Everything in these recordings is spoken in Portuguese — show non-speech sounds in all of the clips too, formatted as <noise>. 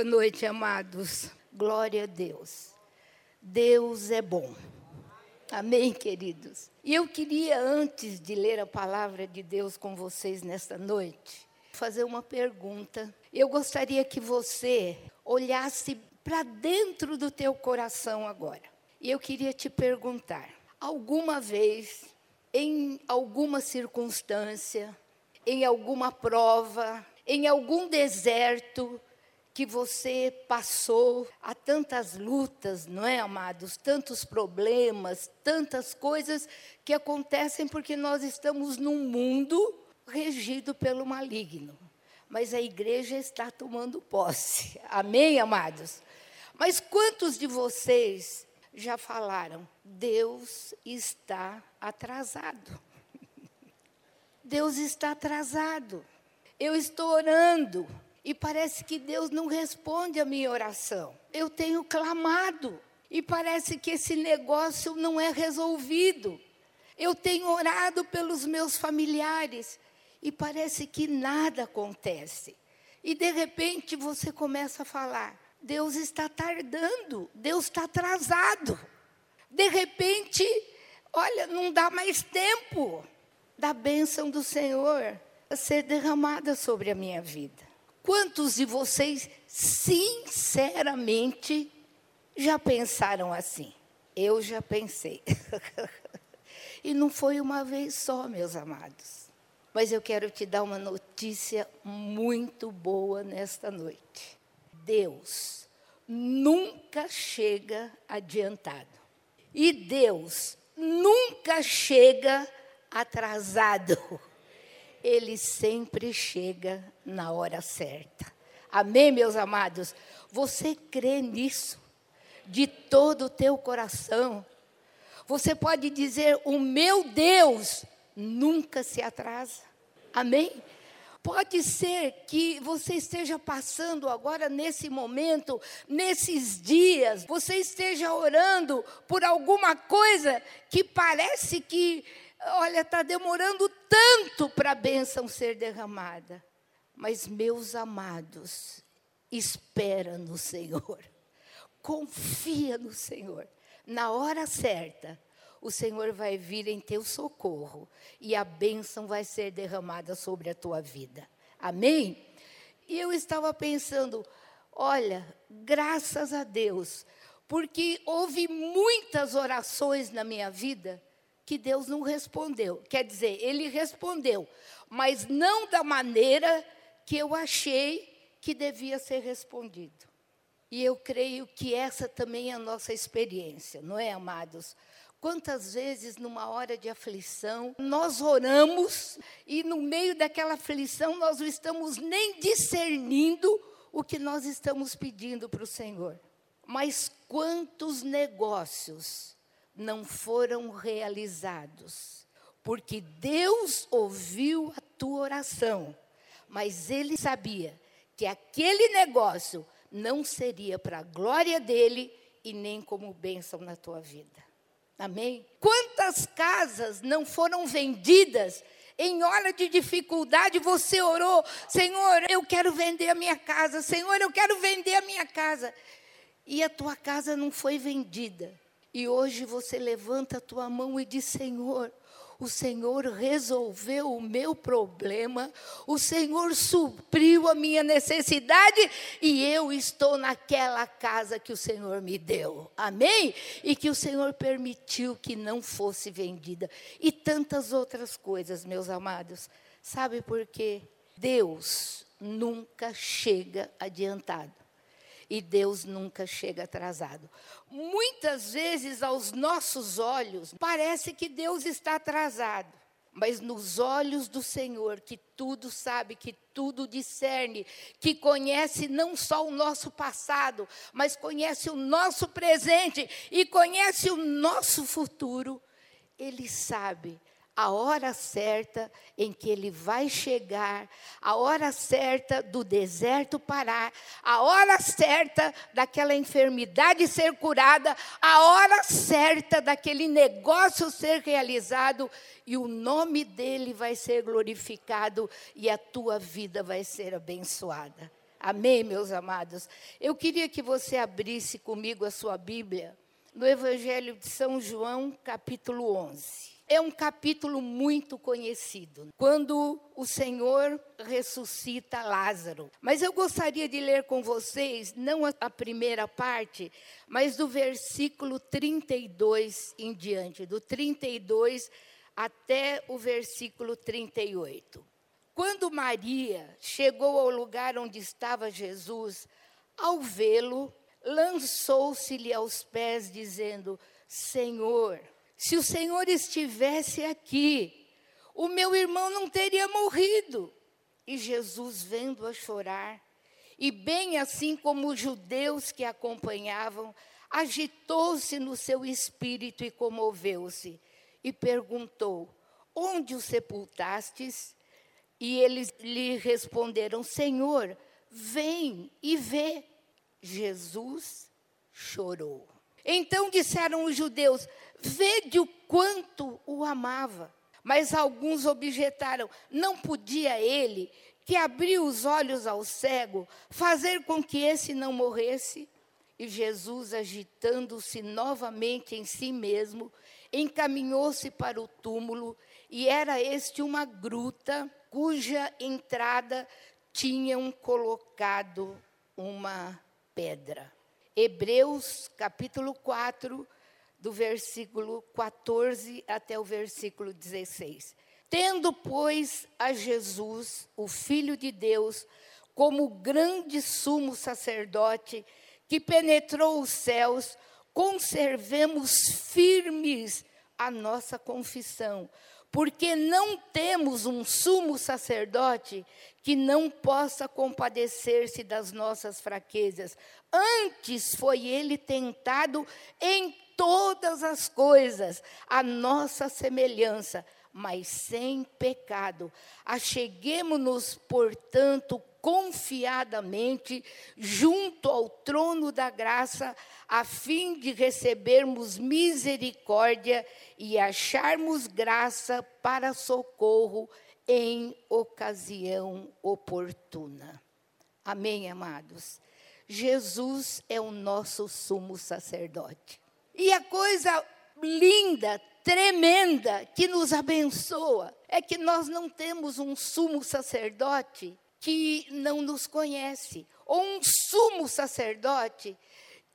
Boa noite, amados. Glória a Deus. Deus é bom. Amém, queridos? E eu queria, antes de ler a palavra de Deus com vocês nesta noite, fazer uma pergunta. Eu gostaria que você olhasse para dentro do teu coração agora. E eu queria te perguntar: alguma vez, em alguma circunstância, em alguma prova, em algum deserto, que você passou há tantas lutas, não é, amados? Tantos problemas, tantas coisas que acontecem porque nós estamos num mundo regido pelo maligno. Mas a igreja está tomando posse. <laughs> Amém, amados? Mas quantos de vocês já falaram? Deus está atrasado. <laughs> Deus está atrasado. Eu estou orando e parece que Deus não responde a minha oração. Eu tenho clamado e parece que esse negócio não é resolvido. Eu tenho orado pelos meus familiares e parece que nada acontece. E de repente você começa a falar: Deus está tardando, Deus está atrasado. De repente, olha, não dá mais tempo da bênção do Senhor ser derramada sobre a minha vida. Quantos de vocês, sinceramente, já pensaram assim? Eu já pensei. <laughs> e não foi uma vez só, meus amados. Mas eu quero te dar uma notícia muito boa nesta noite. Deus nunca chega adiantado. E Deus nunca chega atrasado <laughs> ele sempre chega na hora certa. Amém, meus amados? Você crê nisso de todo o teu coração? Você pode dizer: O meu Deus nunca se atrasa. Amém? Pode ser que você esteja passando agora nesse momento, nesses dias, você esteja orando por alguma coisa que parece que olha, está demorando tanto para a bênção ser derramada. Mas, meus amados, espera no Senhor, <laughs> confia no Senhor. Na hora certa, o Senhor vai vir em teu socorro e a bênção vai ser derramada sobre a tua vida. Amém? E eu estava pensando, olha, graças a Deus, porque houve muitas orações na minha vida que Deus não respondeu. Quer dizer, ele respondeu, mas não da maneira que eu achei que devia ser respondido. E eu creio que essa também é a nossa experiência, não é, amados? Quantas vezes, numa hora de aflição, nós oramos e no meio daquela aflição nós não estamos nem discernindo o que nós estamos pedindo para o Senhor. Mas quantos negócios não foram realizados, porque Deus ouviu a tua oração, mas ele sabia que aquele negócio não seria para a glória dele e nem como bênção na tua vida. Amém? Quantas casas não foram vendidas em hora de dificuldade você orou, Senhor, eu quero vender a minha casa, Senhor, eu quero vender a minha casa. E a tua casa não foi vendida. E hoje você levanta a tua mão e diz: Senhor, o Senhor resolveu o meu problema, o Senhor supriu a minha necessidade e eu estou naquela casa que o Senhor me deu. Amém? E que o Senhor permitiu que não fosse vendida. E tantas outras coisas, meus amados. Sabe por quê? Deus nunca chega adiantado e Deus nunca chega atrasado. Muitas vezes, aos nossos olhos, parece que Deus está atrasado. Mas nos olhos do Senhor, que tudo sabe, que tudo discerne, que conhece não só o nosso passado, mas conhece o nosso presente e conhece o nosso futuro, Ele sabe a hora certa em que ele vai chegar, a hora certa do deserto parar, a hora certa daquela enfermidade ser curada, a hora certa daquele negócio ser realizado e o nome dele vai ser glorificado e a tua vida vai ser abençoada. Amém, meus amados? Eu queria que você abrisse comigo a sua Bíblia no Evangelho de São João, capítulo 11. É um capítulo muito conhecido, quando o Senhor ressuscita Lázaro. Mas eu gostaria de ler com vocês, não a primeira parte, mas do versículo 32 em diante, do 32 até o versículo 38. Quando Maria chegou ao lugar onde estava Jesus, ao vê-lo, lançou-se-lhe aos pés, dizendo: Senhor, se o Senhor estivesse aqui, o meu irmão não teria morrido. E Jesus, vendo-a chorar, e bem assim como os judeus que acompanhavam, agitou-se no seu espírito e comoveu-se, e perguntou: Onde o sepultastes? E eles lhe responderam: Senhor, vem e vê. Jesus chorou. Então disseram os judeus: Vede o quanto o amava. Mas alguns objetaram: Não podia ele, que abriu os olhos ao cego, fazer com que esse não morresse? E Jesus, agitando-se novamente em si mesmo, encaminhou-se para o túmulo, e era este uma gruta cuja entrada tinham colocado uma pedra. Hebreus capítulo 4, do versículo 14 até o versículo 16. Tendo, pois, a Jesus, o Filho de Deus, como grande sumo sacerdote que penetrou os céus, conservemos firmes a nossa confissão, porque não temos um sumo sacerdote que não possa compadecer-se das nossas fraquezas. Antes foi ele tentado em todas as coisas, a nossa semelhança, mas sem pecado. Acheguemo-nos, portanto, confiadamente junto ao trono da graça, a fim de recebermos misericórdia e acharmos graça para socorro em ocasião oportuna. Amém, amados? Jesus é o nosso sumo sacerdote. E a coisa linda, tremenda, que nos abençoa, é que nós não temos um sumo sacerdote que não nos conhece, ou um sumo sacerdote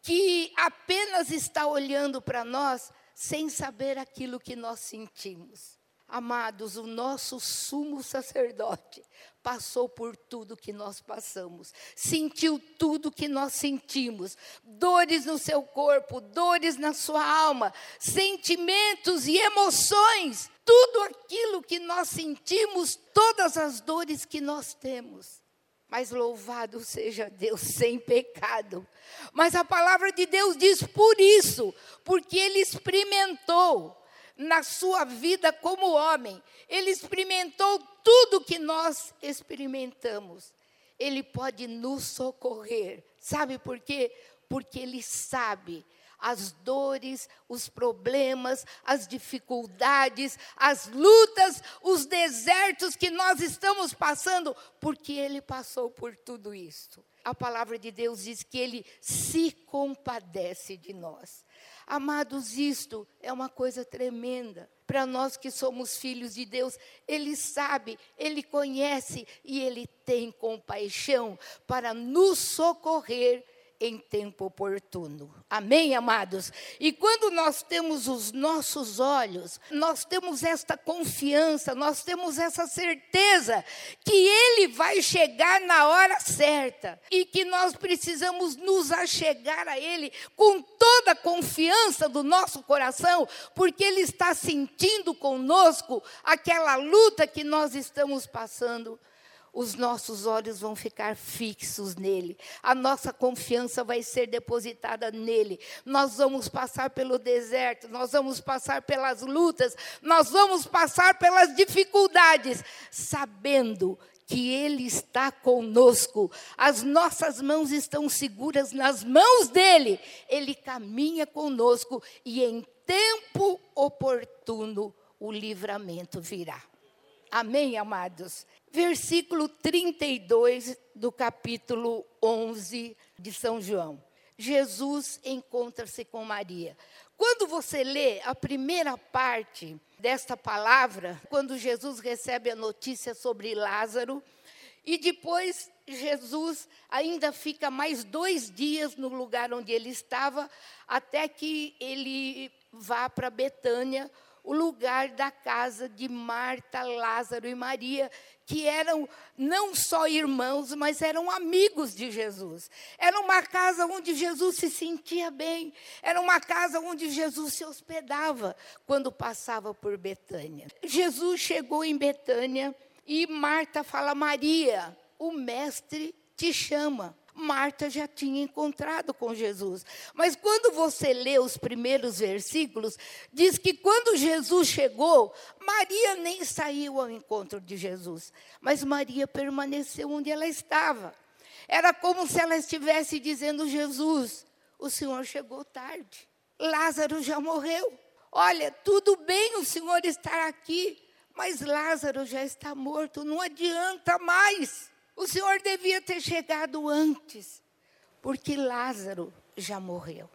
que apenas está olhando para nós sem saber aquilo que nós sentimos. Amados, o nosso sumo sacerdote passou por tudo que nós passamos, sentiu tudo que nós sentimos, dores no seu corpo, dores na sua alma, sentimentos e emoções, tudo aquilo que nós sentimos, todas as dores que nós temos. Mas louvado seja Deus sem pecado. Mas a palavra de Deus diz por isso, porque ele experimentou na sua vida como homem. Ele experimentou tudo que nós experimentamos. Ele pode nos socorrer. Sabe por quê? Porque ele sabe as dores, os problemas, as dificuldades, as lutas, os desertos que nós estamos passando, porque ele passou por tudo isso. A palavra de Deus diz que ele se compadece de nós. Amados, isto é uma coisa tremenda. Para nós que somos filhos de Deus, Ele sabe, Ele conhece e Ele tem compaixão para nos socorrer em tempo oportuno. Amém, amados? E quando nós temos os nossos olhos, nós temos esta confiança, nós temos essa certeza que Ele vai chegar na hora certa e que nós precisamos nos achegar a Ele com toda a confiança do nosso coração, porque Ele está sentindo conosco aquela luta que nós estamos passando os nossos olhos vão ficar fixos nele, a nossa confiança vai ser depositada nele. Nós vamos passar pelo deserto, nós vamos passar pelas lutas, nós vamos passar pelas dificuldades, sabendo que Ele está conosco, as nossas mãos estão seguras nas mãos dEle, Ele caminha conosco e em tempo oportuno o livramento virá. Amém, amados? Versículo 32 do capítulo 11 de São João. Jesus encontra-se com Maria. Quando você lê a primeira parte desta palavra, quando Jesus recebe a notícia sobre Lázaro, e depois Jesus ainda fica mais dois dias no lugar onde ele estava, até que ele vá para Betânia, o lugar da casa de Marta, Lázaro e Maria, que eram não só irmãos, mas eram amigos de Jesus. Era uma casa onde Jesus se sentia bem, era uma casa onde Jesus se hospedava quando passava por Betânia. Jesus chegou em Betânia e Marta fala: Maria, o mestre te chama. Marta já tinha encontrado com Jesus. Mas quando você lê os primeiros versículos, diz que quando Jesus chegou, Maria nem saiu ao encontro de Jesus, mas Maria permaneceu onde ela estava. Era como se ela estivesse dizendo: Jesus, o Senhor chegou tarde. Lázaro já morreu. Olha, tudo bem o Senhor estar aqui, mas Lázaro já está morto, não adianta mais. O Senhor devia ter chegado antes, porque Lázaro já morreu.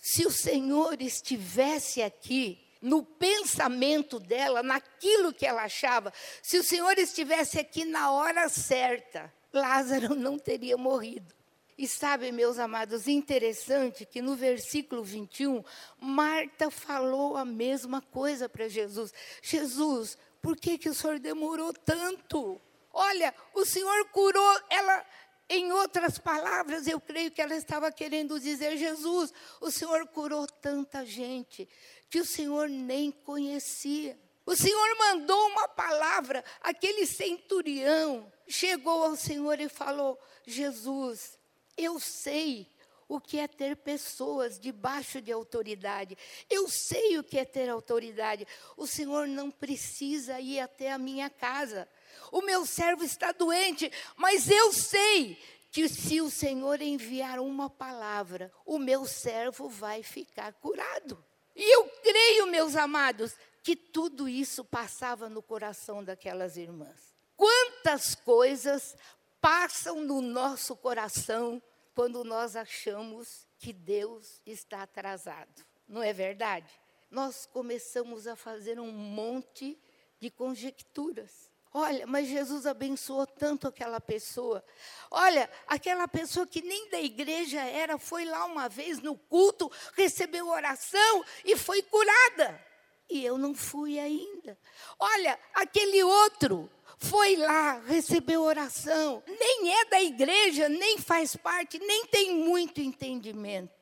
Se o Senhor estivesse aqui, no pensamento dela, naquilo que ela achava, se o Senhor estivesse aqui na hora certa, Lázaro <laughs> não teria morrido. E sabe, meus amados, interessante que no versículo 21, Marta falou a mesma coisa para Jesus. Jesus, por que, que o Senhor demorou tanto? Olha, o Senhor curou ela. Em outras palavras, eu creio que ela estava querendo dizer: Jesus, o Senhor curou tanta gente que o Senhor nem conhecia. O Senhor mandou uma palavra, aquele centurião chegou ao Senhor e falou: Jesus, eu sei o que é ter pessoas debaixo de autoridade. Eu sei o que é ter autoridade. O Senhor não precisa ir até a minha casa o meu servo está doente, mas eu sei que se o Senhor enviar uma palavra, o meu servo vai ficar curado. E eu creio, meus amados, que tudo isso passava no coração daquelas irmãs. Quantas coisas passam no nosso coração quando nós achamos que Deus está atrasado, não é verdade? Nós começamos a fazer um monte de conjecturas. Olha, mas Jesus abençoou tanto aquela pessoa. Olha, aquela pessoa que nem da igreja era, foi lá uma vez no culto, recebeu oração e foi curada. E eu não fui ainda. Olha, aquele outro foi lá, recebeu oração, nem é da igreja, nem faz parte, nem tem muito entendimento.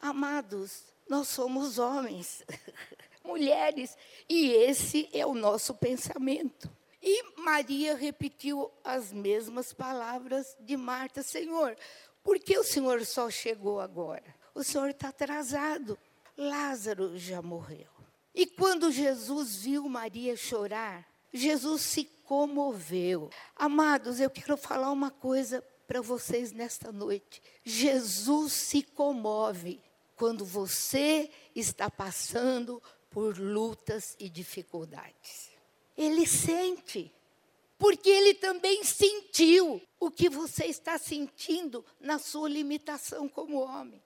Amados, nós somos homens, <laughs> mulheres, e esse é o nosso pensamento. E Maria repetiu as mesmas palavras de Marta: Senhor, por que o Senhor só chegou agora? O Senhor está atrasado. Lázaro já morreu. E quando Jesus viu Maria chorar, Jesus se comoveu. Amados, eu quero falar uma coisa para vocês nesta noite. Jesus se comove quando você está passando por lutas e dificuldades. Ele sente. Porque ele também sentiu o que você está sentindo na sua limitação como homem.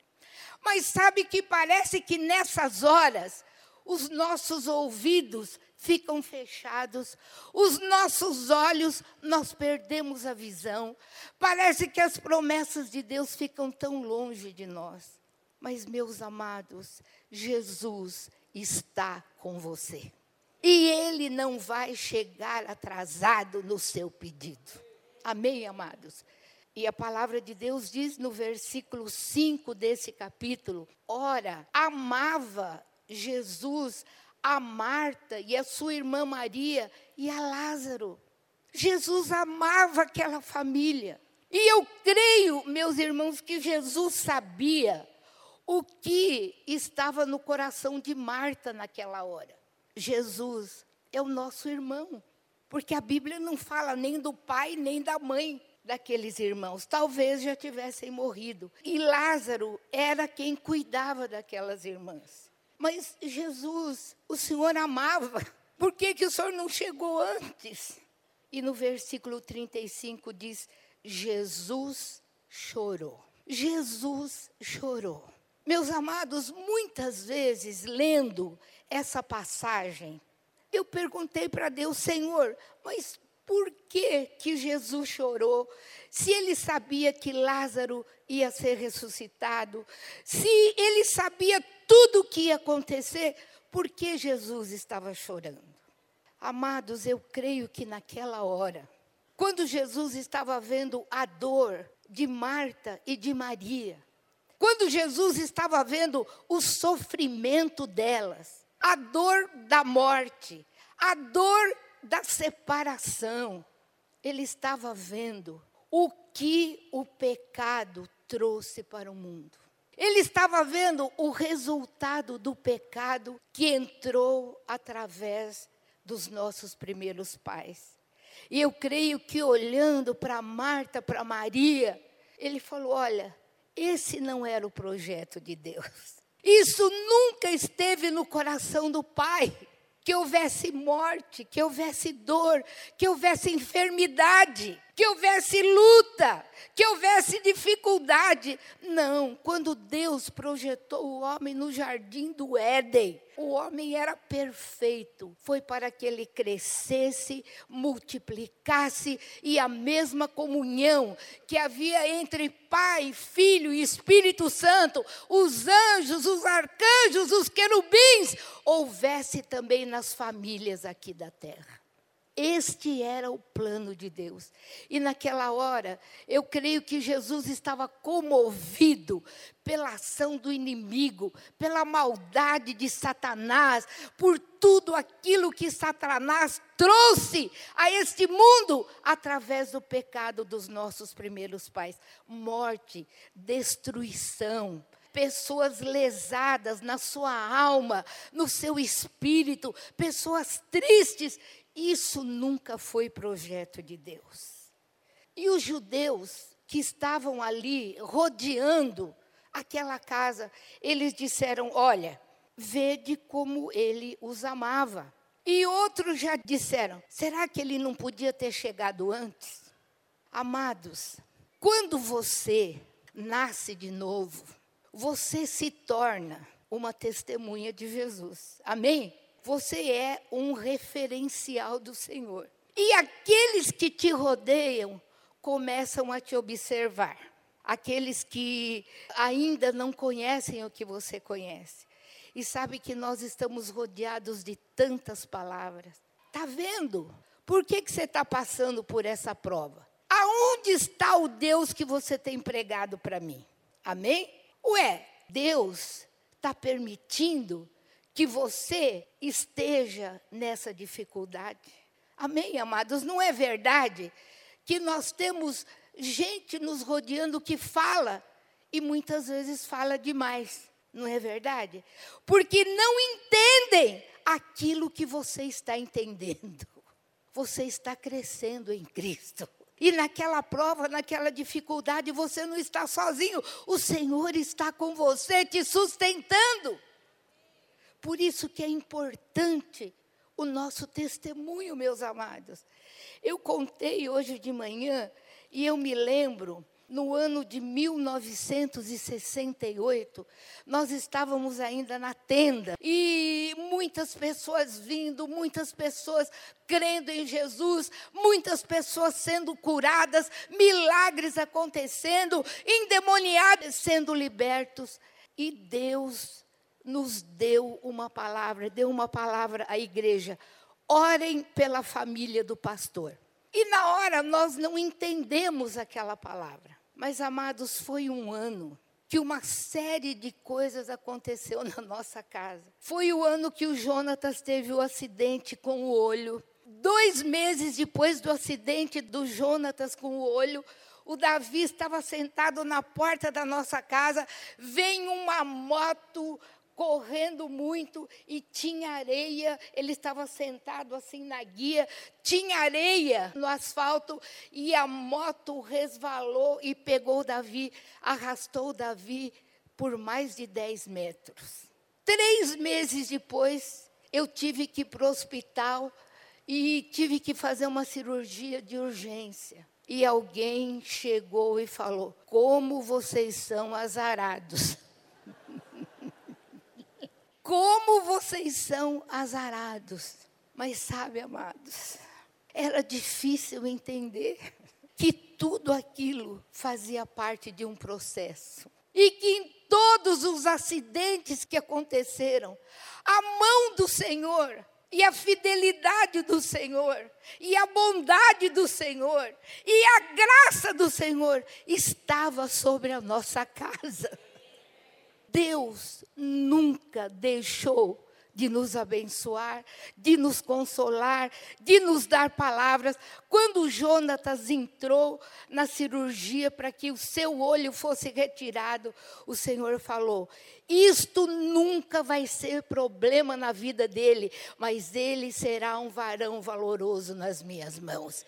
Mas sabe que parece que nessas horas os nossos ouvidos ficam fechados, os nossos olhos, nós perdemos a visão. Parece que as promessas de Deus ficam tão longe de nós. Mas, meus amados, Jesus está com você. E ele não vai chegar atrasado no seu pedido. Amém, amados? E a palavra de Deus diz no versículo 5 desse capítulo: Ora, amava Jesus a Marta e a sua irmã Maria e a Lázaro. Jesus amava aquela família. E eu creio, meus irmãos, que Jesus sabia o que estava no coração de Marta naquela hora. Jesus é o nosso irmão. Porque a Bíblia não fala nem do pai nem da mãe daqueles irmãos. Talvez já tivessem morrido. E Lázaro era quem cuidava daquelas irmãs. Mas Jesus, o Senhor amava. Por que, que o senhor não chegou antes? E no versículo 35 diz: Jesus chorou. Jesus chorou. Meus amados, muitas vezes lendo essa passagem, eu perguntei para Deus, Senhor, mas por que que Jesus chorou? Se ele sabia que Lázaro ia ser ressuscitado, se ele sabia tudo o que ia acontecer, por que Jesus estava chorando? Amados, eu creio que naquela hora, quando Jesus estava vendo a dor de Marta e de Maria, quando Jesus estava vendo o sofrimento delas, a dor da morte, a dor da separação, ele estava vendo o que o pecado trouxe para o mundo. Ele estava vendo o resultado do pecado que entrou através dos nossos primeiros pais. E eu creio que olhando para Marta, para Maria, ele falou: olha, esse não era o projeto de Deus. Isso nunca esteve no coração do Pai. Que houvesse morte, que houvesse dor, que houvesse enfermidade, que houvesse luta, que houvesse dificuldade. Não, quando Deus projetou o homem no jardim do Éden, o homem era perfeito. Foi para que ele crescesse, multiplicasse e a mesma comunhão que havia entre Pai, Filho e Espírito Santo, os anjos, os arcanjos, os querubins, houvesse também nas famílias aqui da terra. Este era o plano de Deus. E naquela hora, eu creio que Jesus estava comovido pela ação do inimigo, pela maldade de Satanás, por tudo aquilo que Satanás trouxe a este mundo através do pecado dos nossos primeiros pais morte, destruição pessoas lesadas na sua alma, no seu espírito, pessoas tristes isso nunca foi projeto de Deus. E os judeus que estavam ali rodeando aquela casa, eles disseram: Olha, vede como ele os amava. E outros já disseram: será que ele não podia ter chegado antes? Amados, quando você nasce de novo, você se torna uma testemunha de Jesus. Amém? Você é um referencial do Senhor. E aqueles que te rodeiam começam a te observar. Aqueles que ainda não conhecem o que você conhece. E sabe que nós estamos rodeados de tantas palavras. Está vendo? Por que, que você está passando por essa prova? Aonde está o Deus que você tem pregado para mim? Amém? Ué, Deus está permitindo que você esteja nessa dificuldade. Amém, amados? Não é verdade que nós temos gente nos rodeando que fala e muitas vezes fala demais. Não é verdade? Porque não entendem aquilo que você está entendendo. Você está crescendo em Cristo. E naquela prova, naquela dificuldade, você não está sozinho. O Senhor está com você, te sustentando. Por isso que é importante o nosso testemunho, meus amados. Eu contei hoje de manhã e eu me lembro, no ano de 1968, nós estávamos ainda na tenda e muitas pessoas vindo, muitas pessoas crendo em Jesus, muitas pessoas sendo curadas, milagres acontecendo, endemoniados sendo libertos e Deus nos deu uma palavra, deu uma palavra à igreja. Orem pela família do pastor. E na hora nós não entendemos aquela palavra. Mas, amados, foi um ano que uma série de coisas aconteceu <laughs> na nossa casa. Foi o ano que o Jonatas teve o acidente com o olho. Dois meses depois do acidente do Jonatas com o olho, o Davi estava sentado na porta da nossa casa, vem uma moto correndo muito e tinha areia. Ele estava sentado assim na guia, tinha areia no asfalto e a moto resvalou e pegou Davi, arrastou Davi por mais de 10 metros. Três meses depois, eu tive que ir para o hospital e tive que fazer uma cirurgia de urgência. E alguém chegou e falou: Como vocês são azarados. Como vocês são azarados. Mas sabe, amados, era difícil entender que tudo aquilo fazia parte de um processo. E que em todos os acidentes que aconteceram, a mão do Senhor e a fidelidade do Senhor, e a bondade do Senhor, e a graça do Senhor estava sobre a nossa <laughs> casa. Deus nunca deixou de nos abençoar, de nos consolar, de nos dar palavras. Quando Jonatas entrou na cirurgia para que o seu olho fosse retirado, o Senhor falou: Isto nunca vai ser problema na vida dele, mas ele será um varão valoroso nas minhas mãos.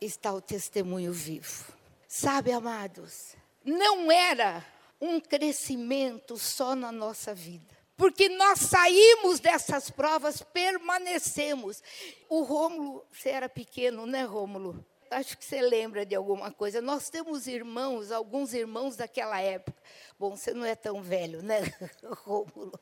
Está o testemunho vivo. Sabe, amados, não era um crescimento só na nossa vida porque nós saímos dessas provas, permanecemos. O Rômulo, você era pequeno, né, Rômulo? Acho que você lembra de alguma coisa. Nós temos irmãos, alguns irmãos daquela época. Bom, você não é tão velho, né, <laughs> Rômulo?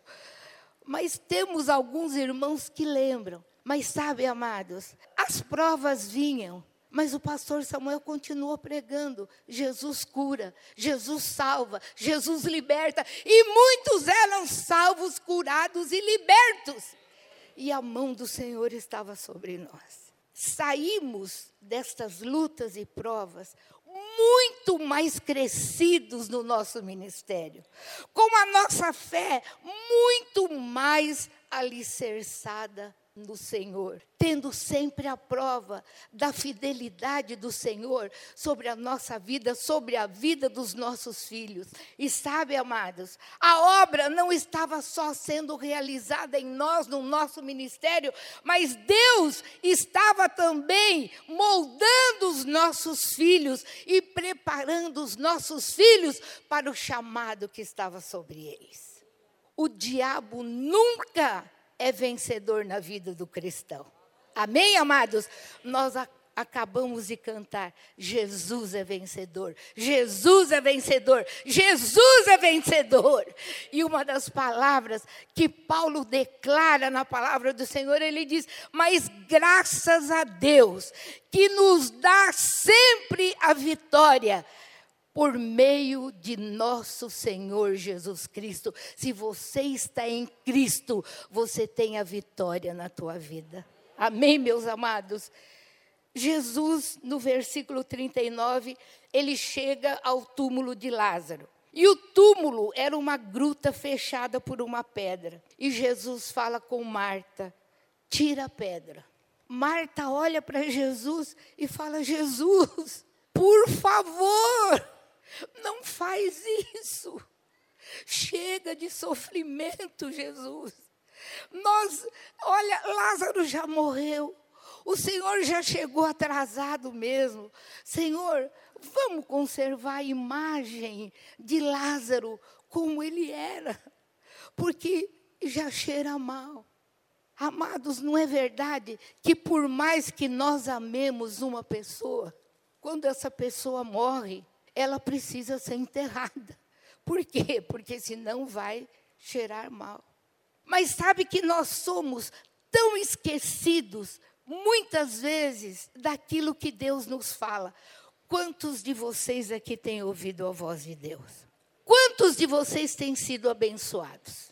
Mas temos alguns irmãos que lembram. Mas sabe, amados, as provas vinham mas o pastor Samuel continuou pregando: Jesus cura, Jesus salva, Jesus liberta. E muitos eram salvos, curados e libertos. E a mão do Senhor estava sobre nós. Saímos destas lutas e provas muito mais crescidos no nosso ministério, com a nossa fé muito mais alicerçada no Senhor, tendo sempre a prova da fidelidade do Senhor sobre a nossa vida, sobre a vida dos nossos filhos. E sabe, amados, a obra não estava só sendo realizada em nós, no nosso ministério, mas Deus estava também moldando os nossos filhos e preparando os nossos filhos para o chamado que estava sobre eles. O diabo nunca é vencedor na vida do cristão. Amém, amados? Nós a, acabamos de cantar: Jesus é vencedor, Jesus é vencedor, Jesus é vencedor. E uma das palavras que Paulo declara na palavra do Senhor, ele diz: Mas graças a Deus, que nos dá sempre a vitória por meio de nosso Senhor Jesus Cristo. Se você está em Cristo, você tem a vitória na tua vida. Amém, meus amados? Jesus, no versículo 39, ele chega ao túmulo de Lázaro. E o túmulo era uma gruta fechada por uma pedra. E Jesus fala com Marta: tira a pedra. Marta olha para Jesus e fala: Jesus, por favor, não faz isso. Chega de sofrimento, Jesus. Nós, olha, Lázaro já morreu. O Senhor já chegou atrasado mesmo. Senhor, vamos conservar a imagem de Lázaro como ele era, porque já cheira mal. Amados, não é verdade que por mais que nós amemos uma pessoa, quando essa pessoa morre, ela precisa ser enterrada. Por quê? Porque senão vai cheirar mal. Mas sabe que nós somos tão esquecidos, muitas vezes, daquilo que Deus nos fala. Quantos de vocês aqui têm ouvido a voz de Deus? Quantos de vocês têm sido abençoados?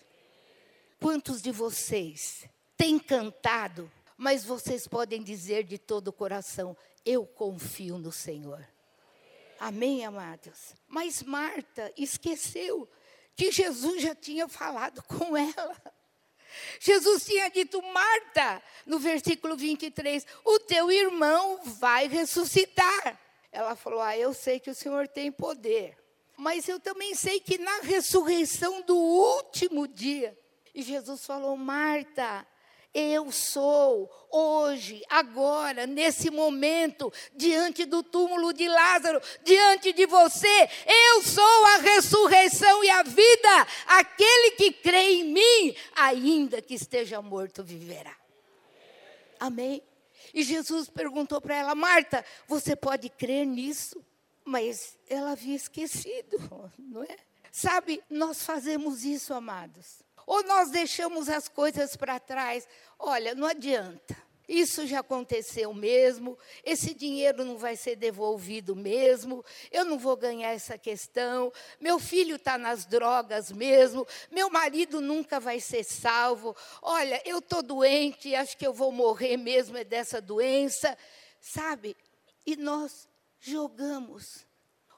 Quantos de vocês têm cantado, mas vocês podem dizer de todo o coração: Eu confio no Senhor. Amém, amados? Mas Marta esqueceu que Jesus já tinha falado <laughs> com ela. Jesus tinha dito, Marta, no versículo 23, o teu irmão vai ressuscitar. Ela falou: Ah, eu sei que o Senhor tem poder, mas eu também sei que na ressurreição do último dia. E Jesus falou: Marta, eu sou hoje, agora, nesse momento, diante do túmulo de Lázaro, diante de você. Eu sou a ressurreição e a vida. Aquele que crê em mim, ainda que esteja morto, viverá. Amém? E Jesus perguntou para ela: Marta, você pode crer nisso? Mas ela havia esquecido, <laughs> não é? Sabe, nós fazemos isso, amados. Ou nós deixamos as coisas para trás. Olha, não adianta. Isso já aconteceu mesmo, esse dinheiro não vai ser devolvido mesmo, eu não vou ganhar essa questão, meu filho está nas drogas mesmo, meu marido nunca vai ser salvo, olha, eu estou doente, acho que eu vou morrer mesmo é dessa doença, sabe? E nós jogamos.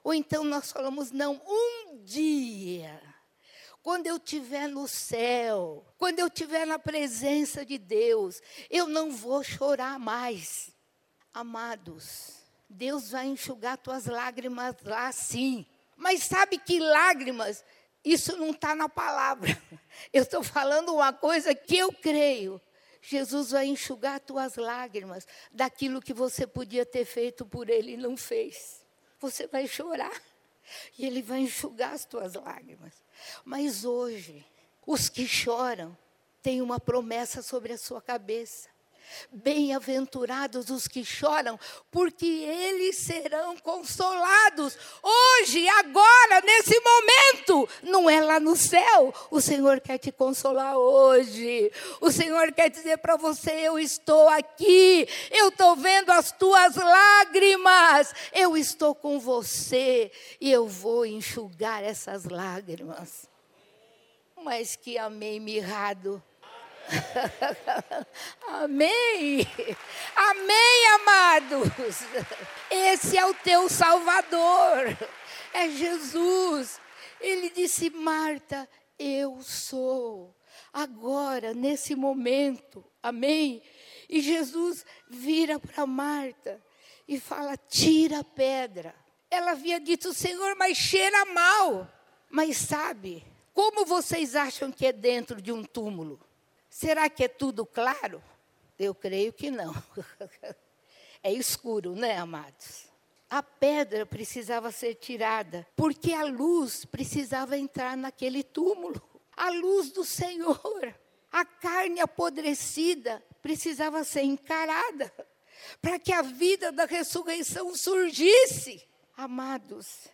Ou então nós falamos, não, um dia quando eu estiver no céu, quando eu estiver na presença de Deus, eu não vou chorar mais. Amados, Deus vai enxugar tuas lágrimas lá sim. Mas sabe que lágrimas, isso não está na palavra. <laughs> Eu estou falando uma coisa que eu creio. Jesus vai enxugar tuas lágrimas daquilo que você podia ter feito por Ele e não fez. Você vai chorar e Ele vai enxugar as tuas lágrimas. Mas hoje, os que choram têm uma promessa sobre a sua cabeça. Bem-aventurados os que choram, porque eles serão consolados. Hoje, agora, nesse momento, não é lá no céu. O Senhor quer te consolar hoje. O Senhor quer dizer para você: Eu estou aqui, eu estou vendo as tuas lágrimas, eu estou com você e eu vou enxugar essas lágrimas. Mas que amém mirrado. <laughs> Amém. Amém, amados. Esse é o teu Salvador. É Jesus. Ele disse: Marta, eu sou. Agora, nesse momento. Amém. E Jesus vira para Marta e fala: tira a pedra. Ela havia dito: Senhor, mas cheira mal. Mas sabe, como vocês acham que é dentro de um túmulo? Será que é tudo claro? Eu creio que não. <laughs> É escuro, né, amados? A pedra precisava ser tirada, porque a luz precisava entrar naquele túmulo. A luz do Senhor. A carne apodrecida precisava ser encarada, para que a vida da ressurreição surgisse. Amados,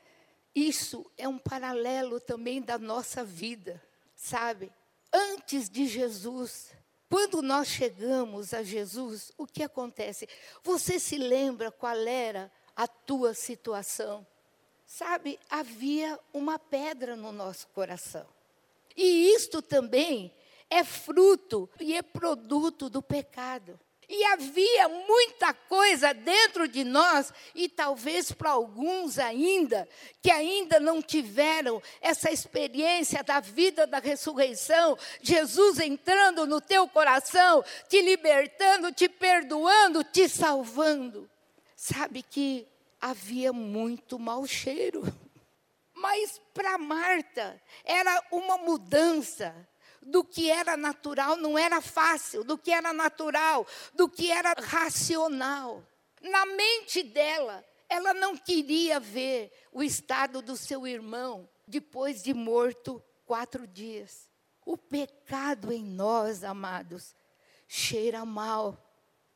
isso é um paralelo também da nossa vida, sabe? Antes de Jesus. Quando nós chegamos a Jesus, o que acontece? Você se lembra qual era a tua situação? Sabe, havia uma pedra no nosso coração. E isto também é fruto e é produto do pecado. E havia muita coisa dentro de nós, e talvez para alguns ainda, que ainda não tiveram essa experiência da vida da ressurreição, Jesus entrando no teu coração, te libertando, te perdoando, te salvando. Sabe que havia muito mau cheiro. <laughs> Mas para Marta era uma mudança do que era natural, não era fácil, do que era natural, do que era racional. Na mente dela, ela não queria ver o estado do seu irmão depois de morto quatro dias. O pecado em nós, amados, cheira mal,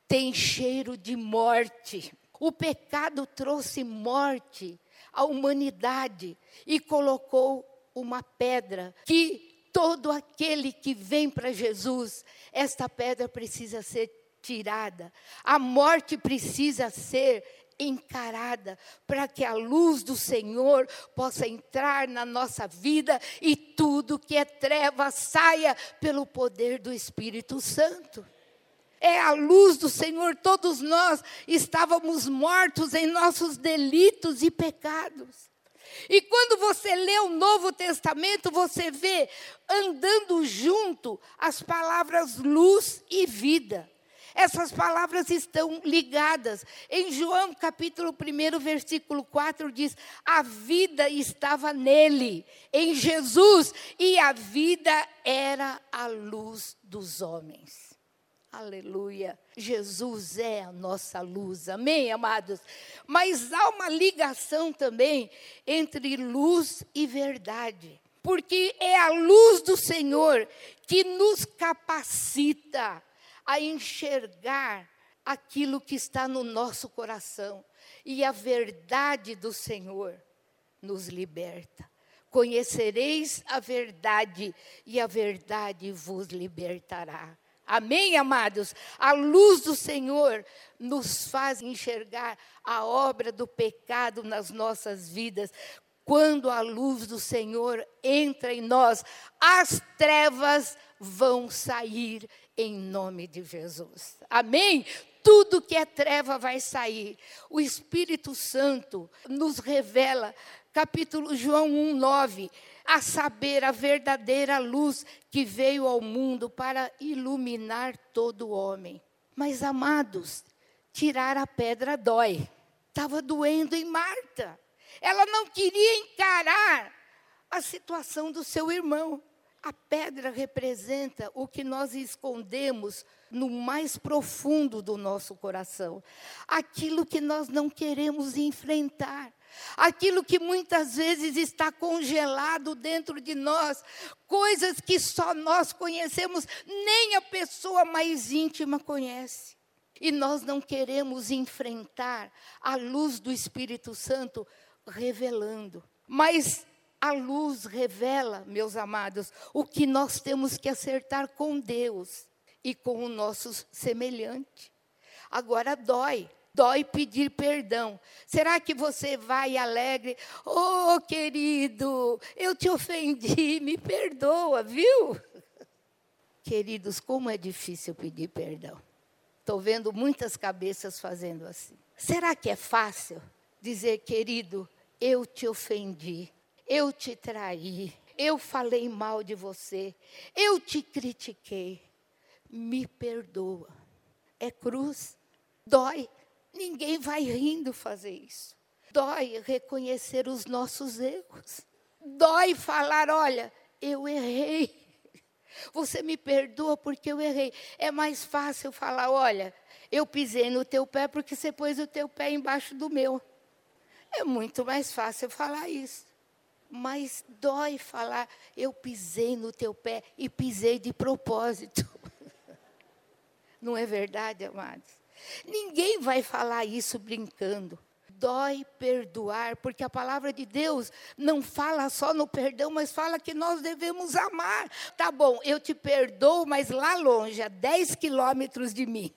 tem cheiro de morte. O pecado trouxe morte à humanidade e colocou uma pedra que todo aquele que vem para Jesus, esta pedra precisa ser tirada, a morte precisa ser encarada, para que a luz do Senhor possa entrar na nossa vida e tudo que é treva saia pelo poder do Espírito Santo. É a luz do Senhor, todos nós estávamos mortos em nossos delitos e pecados. E quando você lê o Novo Testamento, você vê andando junto as palavras luz e vida. Essas palavras estão ligadas. Em João capítulo 1, versículo 4 diz: "A vida estava nele, em Jesus, e a vida era a luz dos homens." Aleluia. Jesus é a nossa luz. Amém, amados? Mas há uma ligação também entre luz e verdade. porque é a luz do Senhor que nos capacita a enxergar aquilo que está no nosso coração. E a verdade do Senhor nos liberta. Conhecereis a verdade, e a verdade vos libertará. Amém, amados? A luz do Senhor nos faz enxergar a obra do pecado nas nossas vidas. Quando a luz do Senhor entra em nós, as trevas vão sair em nome de Jesus. Amém? Tudo que é treva vai sair. O Espírito Santo nos revela, capítulo João 1, 9 a saber, a verdadeira luz que veio ao mundo para iluminar todo homem. Mas, amados, tirar a pedra dói. Estava doendo em Marta. Ela não queria encarar a situação do seu irmão. A pedra representa o que nós escondemos no mais profundo do nosso coração, aquilo que nós não queremos enfrentar aquilo que muitas vezes está congelado dentro de nós, coisas que só nós conhecemos, nem a pessoa mais íntima conhece. E nós não queremos enfrentar a luz do Espírito Santo revelando. Mas a luz revela, meus amados, o que nós temos que acertar com Deus e com o nosso semelhante. Agora dói, dói pedir perdão. Será que você vai alegre? Oh, querido, eu te ofendi, me perdoa, viu? Queridos, como é difícil pedir perdão. Estou vendo muitas cabeças fazendo assim. Será que é fácil dizer, querido, eu te ofendi, eu te traí, eu falei mal de você, eu te critiquei, me perdoa. É cruz, dói. Ninguém vai rindo fazer isso. Dói reconhecer os nossos erros. Dói falar: olha, eu errei. Você me perdoa porque eu errei. É mais fácil falar: olha, eu pisei no teu pé porque você pôs o teu pé embaixo do meu. É muito mais fácil falar isso. Mas dói falar: eu pisei no teu pé e pisei de propósito. <laughs> Não é verdade, amados? Ninguém vai falar isso brincando. Dói perdoar, porque a palavra de Deus não fala só no perdão, mas fala que nós devemos amar. Tá bom, eu te perdoo, mas lá longe, a 10 quilômetros de mim.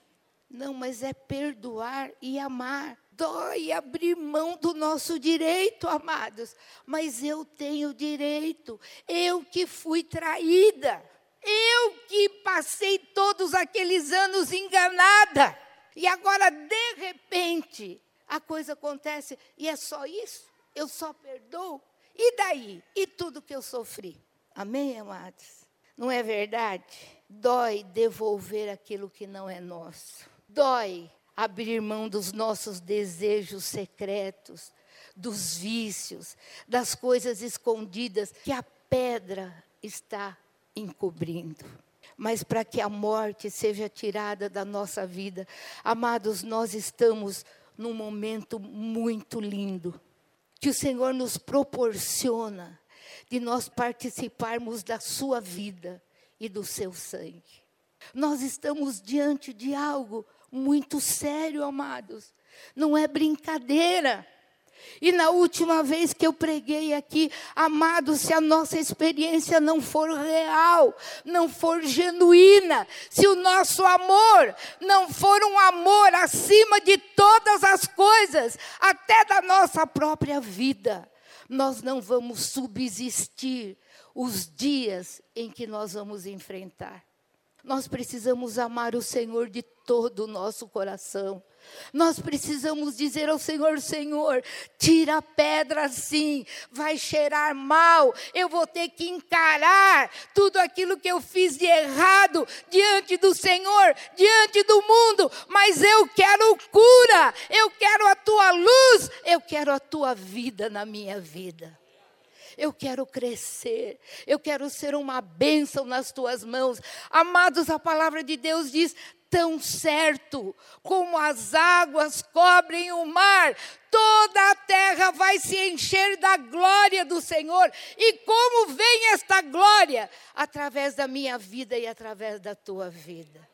Não, mas é perdoar e amar. Dói abrir mão do nosso direito, amados. Mas eu tenho direito. Eu que fui traída. Eu que passei todos aqueles anos enganada. E agora, de repente, a coisa acontece e é só isso? Eu só perdoo? E daí? E tudo que eu sofri? Amém, amados? Não é verdade? Dói devolver aquilo que não é nosso. Dói abrir mão dos nossos desejos secretos, dos vícios, das coisas escondidas que a pedra está encobrindo mas para que a morte seja tirada da nossa vida. Amados, nós estamos num momento muito lindo, que o Senhor nos proporciona de nós participarmos da sua vida e do seu sangue. Nós estamos diante de algo muito sério, amados. Não é brincadeira. E na última vez que eu preguei aqui, amado, se a nossa experiência não for real, não for genuína, se o nosso amor não for um amor acima de todas as coisas, até da nossa própria vida, nós não vamos subsistir os dias em que nós vamos enfrentar. Nós precisamos amar o Senhor de todo o nosso coração. Nós precisamos dizer ao Senhor: Senhor, tira a pedra sim, vai cheirar mal, eu vou ter que encarar tudo aquilo que eu fiz de errado diante do Senhor, diante do mundo, mas eu quero cura, eu quero a tua luz, eu quero a tua vida na minha vida. Eu quero crescer, eu quero ser uma bênção nas tuas mãos. Amados, a palavra de Deus diz: tão certo como as águas cobrem o mar, toda a terra vai se encher da glória do Senhor. E como vem esta glória? Através da minha vida e através da tua vida.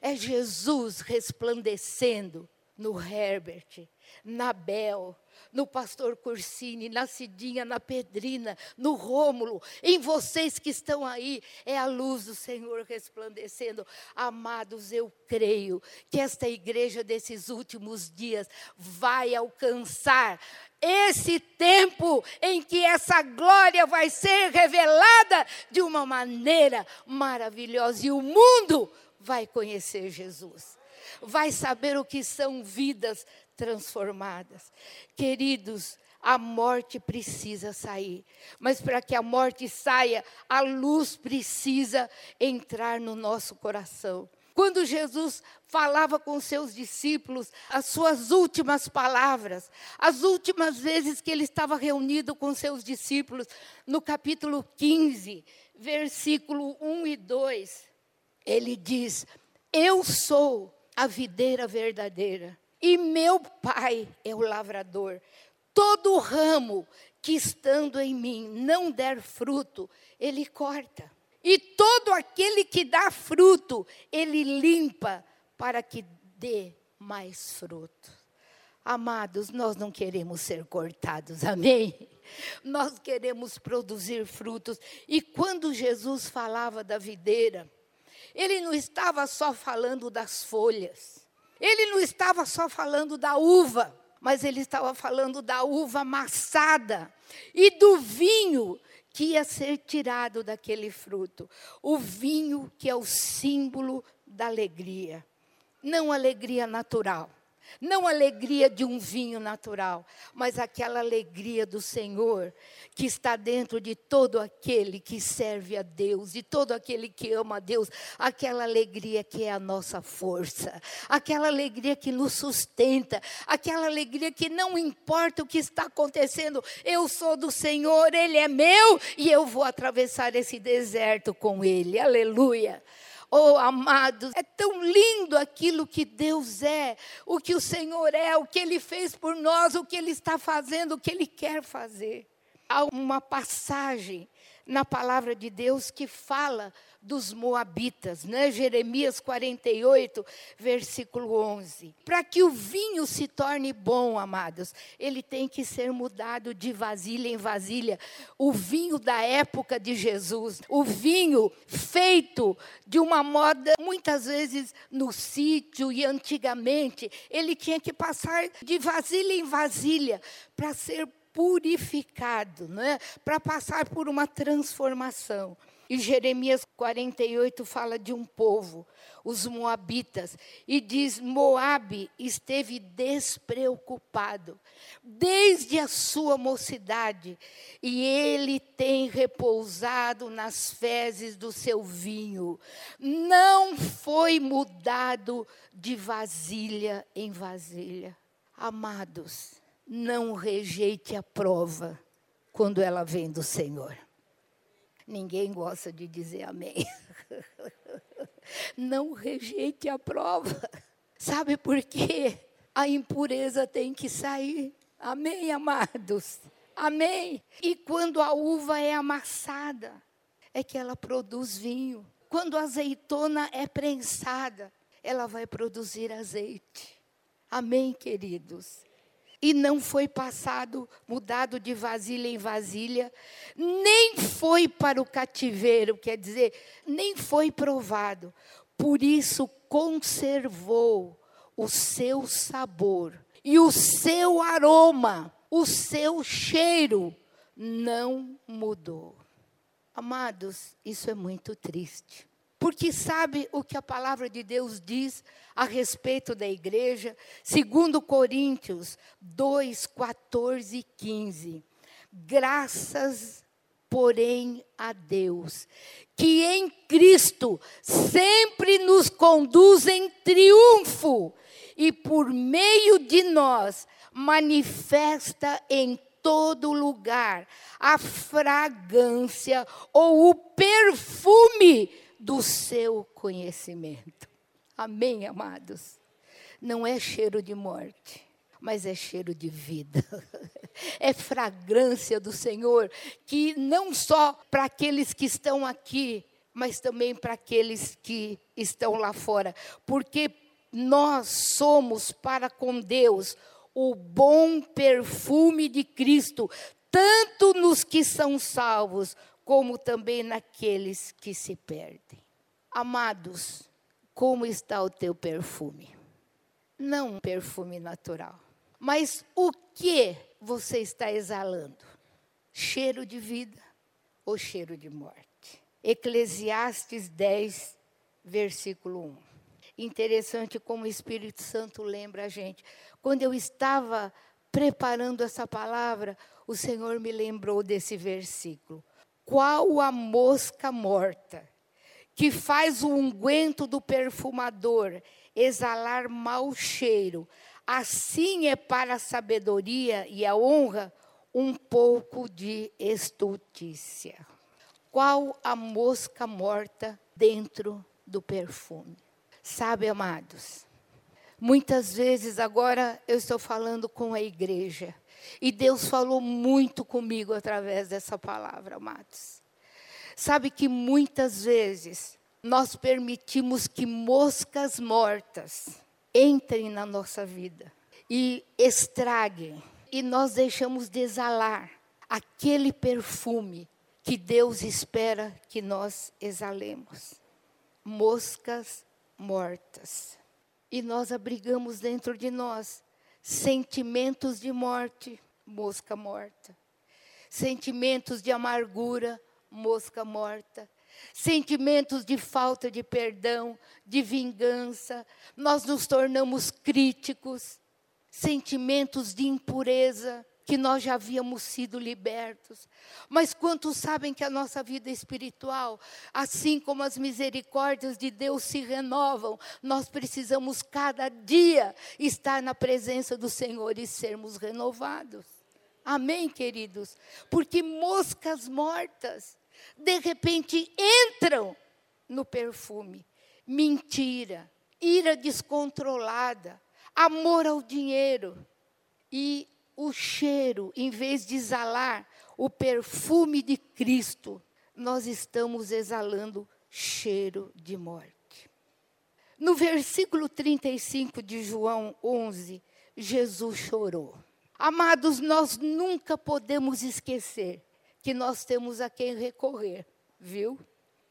É Jesus resplandecendo no Herbert, na Bel, no pastor Cursini, na Cidinha, na Pedrina, no Rômulo, em vocês que estão aí, é a luz do Senhor resplandecendo. Amados, eu creio que esta igreja desses últimos dias vai alcançar esse tempo em que essa glória vai ser revelada de uma maneira maravilhosa e o mundo vai conhecer Jesus. Vai saber o que são vidas transformadas. Queridos, a morte precisa sair. Mas para que a morte saia, a luz precisa entrar no nosso coração. Quando Jesus falava com seus discípulos, as suas últimas palavras, as últimas vezes que ele estava reunido com seus discípulos, no capítulo 15, versículo 1 e 2, ele diz: Eu sou a videira verdadeira e meu pai é o lavrador. Todo ramo que estando em mim não der fruto, ele corta. E todo aquele que dá fruto, ele limpa para que dê mais fruto. Amados, nós não queremos ser cortados, <laughs> amém? Nós queremos produzir frutos. E quando Jesus falava da videira, ele não estava só falando das folhas. Ele não estava só falando da uva, mas ele estava falando da uva amassada e do vinho que ia ser tirado daquele fruto. O vinho que é o símbolo da alegria, não alegria natural não a alegria de um vinho natural, mas aquela alegria do Senhor que está dentro de todo aquele que serve a Deus, de todo aquele que ama a Deus, aquela alegria que é a nossa força, aquela alegria que nos sustenta, aquela alegria que não importa o que está acontecendo, eu sou do Senhor, Ele é meu e eu vou atravessar esse deserto com Ele, aleluia. Oh, amados, é tão lindo aquilo que Deus é, o que o Senhor é, o que Ele fez por nós, o que Ele está fazendo, o que Ele quer fazer. Há uma passagem na palavra de Deus que fala dos moabitas, né? Jeremias 48, versículo 11. Para que o vinho se torne bom, amados, ele tem que ser mudado de vasilha em vasilha. O vinho da época de Jesus, o vinho feito de uma moda muitas vezes no sítio e antigamente, ele tinha que passar de vasilha em vasilha para ser purificado, né? para passar por uma transformação. E Jeremias 48 fala de um povo, os moabitas, e diz: Moabe esteve despreocupado desde a sua mocidade, e ele tem repousado nas fezes do seu vinho. Não foi mudado de vasilha em vasilha. Amados, não rejeite a prova quando ela vem do Senhor. Ninguém gosta de dizer amém. <laughs> Não rejeite a prova. Sabe por quê? A impureza tem que sair. Amém, amados? Amém? E quando a uva é amassada, é que ela produz vinho. Quando a azeitona é prensada, ela vai produzir azeite. Amém, queridos? E não foi passado, mudado de vasilha em vasilha, nem foi para o cativeiro, quer dizer, nem foi provado. Por isso conservou o seu sabor e o seu aroma, o seu cheiro não mudou. Amados, isso é muito triste. Porque sabe o que a palavra de Deus diz a respeito da igreja? Segundo Coríntios 2, 14 e 15. Graças, porém, a Deus, que em Cristo sempre nos conduz em triunfo e por meio de nós manifesta em todo lugar a fragrância ou o perfume do seu conhecimento. Amém, amados? Não é cheiro de morte, mas é cheiro de vida. <laughs> É fragrância do Senhor, que não só para aqueles que estão aqui, mas também para aqueles que estão lá fora, porque nós somos para com Deus o bom perfume de Cristo, tanto nos que são salvos, como também naqueles que se perdem. Amados, como está o teu perfume? Não um perfume natural, mas o que você está exalando? Cheiro de vida ou cheiro de morte? Eclesiastes 10, versículo 1. Interessante como o Espírito Santo lembra a gente. Quando eu estava preparando essa palavra, o Senhor me lembrou desse versículo. Qual a mosca morta que faz o unguento do perfumador exalar mau cheiro, assim é para a sabedoria e a honra um pouco de estultícia. Qual a mosca morta dentro do perfume? Sabe, amados, muitas vezes agora eu estou falando com a igreja e Deus falou muito comigo através dessa palavra, amados. Sabe que muitas vezes nós permitimos que moscas mortas entrem na nossa vida e estraguem, e nós deixamos de exalar aquele perfume que Deus espera que nós exalemos. Moscas mortas. E nós abrigamos dentro de nós sentimentos de morte, mosca morta. Sentimentos de amargura, mosca morta. Sentimentos de falta de perdão, de vingança. Nós nos tornamos críticos. Sentimentos de impureza, que nós já havíamos sido libertos. Mas quantos sabem que a nossa vida espiritual, assim como as misericórdias de Deus se renovam, nós precisamos cada dia estar na presença do Senhor e sermos renovados. Amém, queridos? Porque moscas mortas, de repente, entram no perfume. Mentira, ira descontrolada, amor ao dinheiro. E o cheiro, em vez de exalar o perfume de Cristo, nós estamos exalando cheiro de morte. No versículo 35 de João 11, Jesus chorou. Amados, nós nunca podemos esquecer que nós temos a quem recorrer, viu?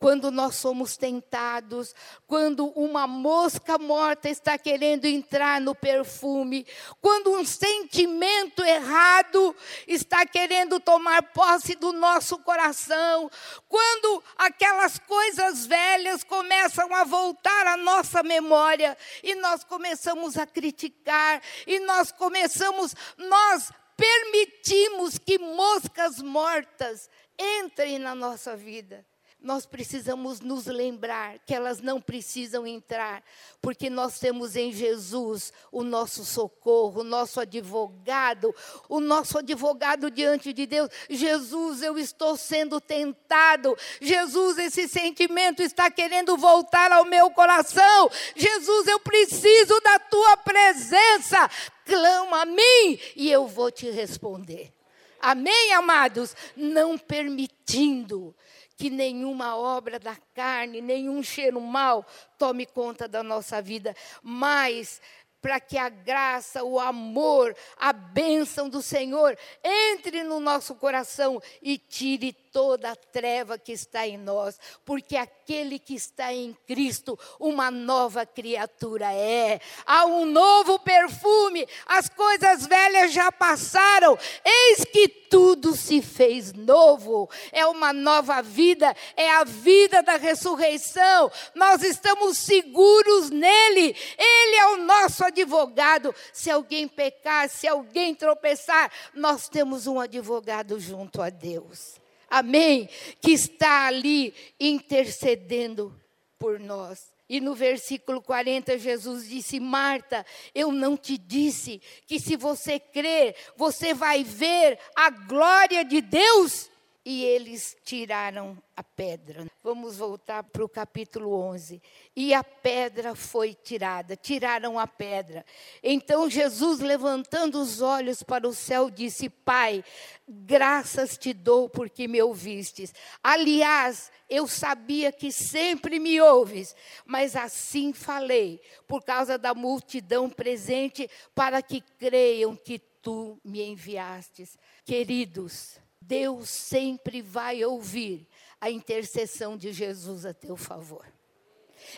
Quando nós somos tentados, quando uma mosca morta está querendo entrar no perfume, quando um sentimento errado está querendo tomar posse do nosso coração, quando aquelas coisas velhas começam a voltar à nossa memória e nós começamos a criticar e nós começamos, nós permitimos que moscas mortas entrem na nossa vida nós precisamos nos lembrar que elas não precisam entrar, porque nós temos em Jesus o nosso socorro, o nosso advogado, o nosso advogado diante de Deus. Jesus, eu estou sendo tentado. Jesus, esse sentimento está querendo voltar ao meu coração. Jesus, eu preciso da tua presença. Clama a mim e eu vou te responder. Amém, amados? Não permitindo que nenhuma obra da carne, nenhum cheiro mal tome conta da nossa vida, mas para que a graça, o amor, a bênção do Senhor entre no nosso coração e tire toda a treva que está em nós, porque aquele que está em Cristo, uma nova criatura é. Há um novo perfume, as coisas velhas já passaram, eis que tudo se fez novo. É uma nova vida, é a vida da ressurreição. Nós estamos seguros nele. Ele é o nosso advogado. Se alguém pecar, se alguém tropeçar, nós temos um advogado junto a Deus amém? Que está ali intercedendo por nós. E no versículo 40, Jesus disse: Marta, eu não te disse que se você crer, você vai ver a glória de Deus? E eles tiraram a pedra. Vamos voltar para o capítulo 11. E a pedra foi tirada, tiraram a pedra. Então Jesus, levantando os olhos para o céu, disse: Pai, graças te dou porque me ouvistes. Aliás, eu sabia que sempre me ouves, mas assim falei, por causa da multidão presente, para que creiam que tu me enviastes. Queridos, Deus sempre vai ouvir a intercessão de Jesus a teu favor.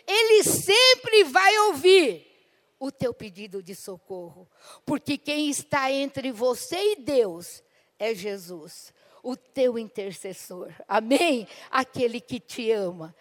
Ele sempre vai ouvir o teu pedido de socorro, porque quem está entre você e Deus é Jesus, o teu intercessor. Amém? Aquele que te ama.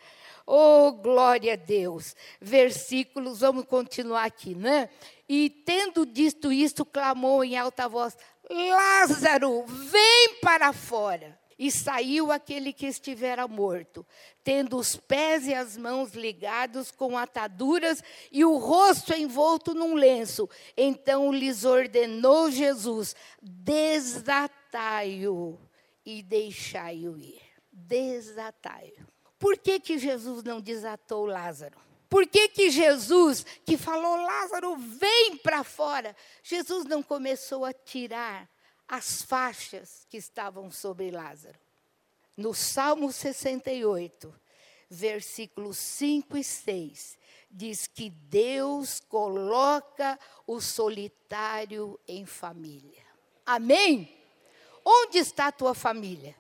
Oh, glória a Deus. Versículos, vamos continuar aqui, né? E tendo dito isto, clamou em alta voz: Lázaro, vem para fora. E saiu aquele que estivera morto, tendo os pés e as mãos ligados com ataduras e o rosto envolto num lenço. Então lhes ordenou Jesus: desatai-o e deixai-o ir. Desatai-o. Por que, que Jesus não desatou Lázaro? Por que, que Jesus, que falou, Lázaro, vem para fora, Jesus não começou a tirar as faixas que estavam sobre Lázaro? No Salmo 68, versículos 5 e 6, diz que Deus coloca o solitário em família. Amém? Onde está a tua família?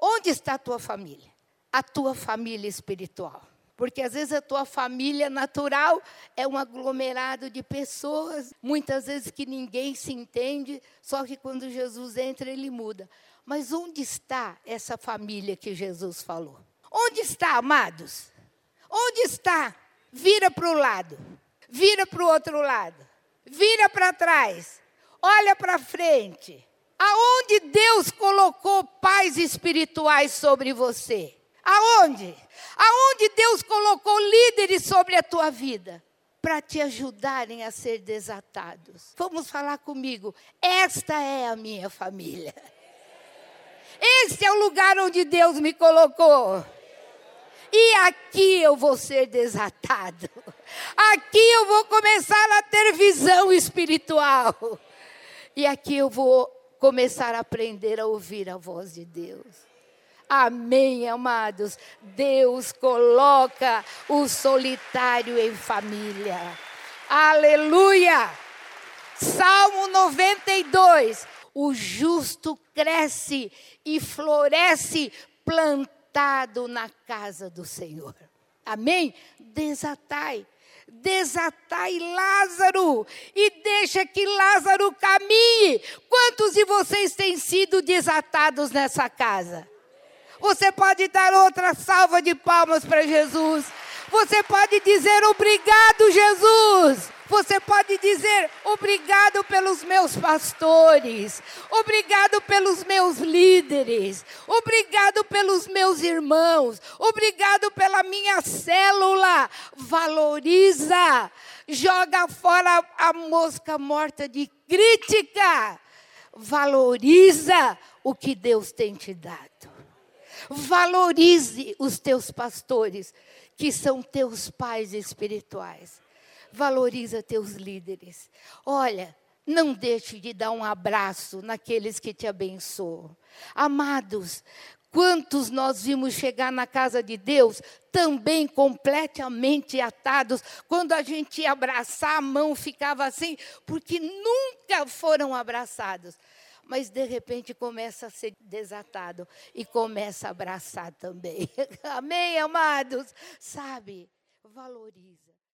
Onde está a tua família? A tua família espiritual. Porque às vezes a tua família natural é um aglomerado de pessoas, muitas vezes que ninguém se entende, só que quando Jesus entra, ele muda. Mas onde está essa família que Jesus falou? Onde está, amados? Onde está? Vira para o lado, vira para o outro lado, vira para trás, olha para frente. Aonde Deus colocou pais espirituais sobre você? Aonde? Aonde Deus colocou líderes sobre a tua vida? Para te ajudarem a ser desatados. Vamos falar comigo. Esta é a minha família. Este é o lugar onde Deus me colocou. E aqui eu vou ser desatado. Aqui eu vou começar a ter visão espiritual. E aqui eu vou começar a aprender a ouvir a voz de Deus. Amém, amados. Deus coloca o solitário em família. Aleluia! Salmo 92. O justo cresce e floresce plantado na casa do Senhor. Amém? Desatai desatai Lázaro e deixa que Lázaro caminhe. Quantos de vocês têm sido desatados nessa casa? Você pode dar outra salva de palmas para Jesus. Você pode dizer obrigado, Jesus. Você pode dizer obrigado pelos meus pastores, obrigado pelos meus líderes, obrigado pelos meus irmãos, obrigado pela minha célula. Valoriza, joga fora a mosca morta de crítica. Valoriza o que Deus tem te dado. Valorize os teus pastores, que são teus pais espirituais. Valoriza teus líderes. Olha, não deixe de dar um abraço naqueles que te abençoam. Amados, quantos nós vimos chegar na casa de Deus também completamente atados, quando a gente ia abraçar, a mão ficava assim, porque nunca foram abraçados mas de repente começa a ser desatado e começa a abraçar também. <laughs> Amém, amados? Sabe, valoriza.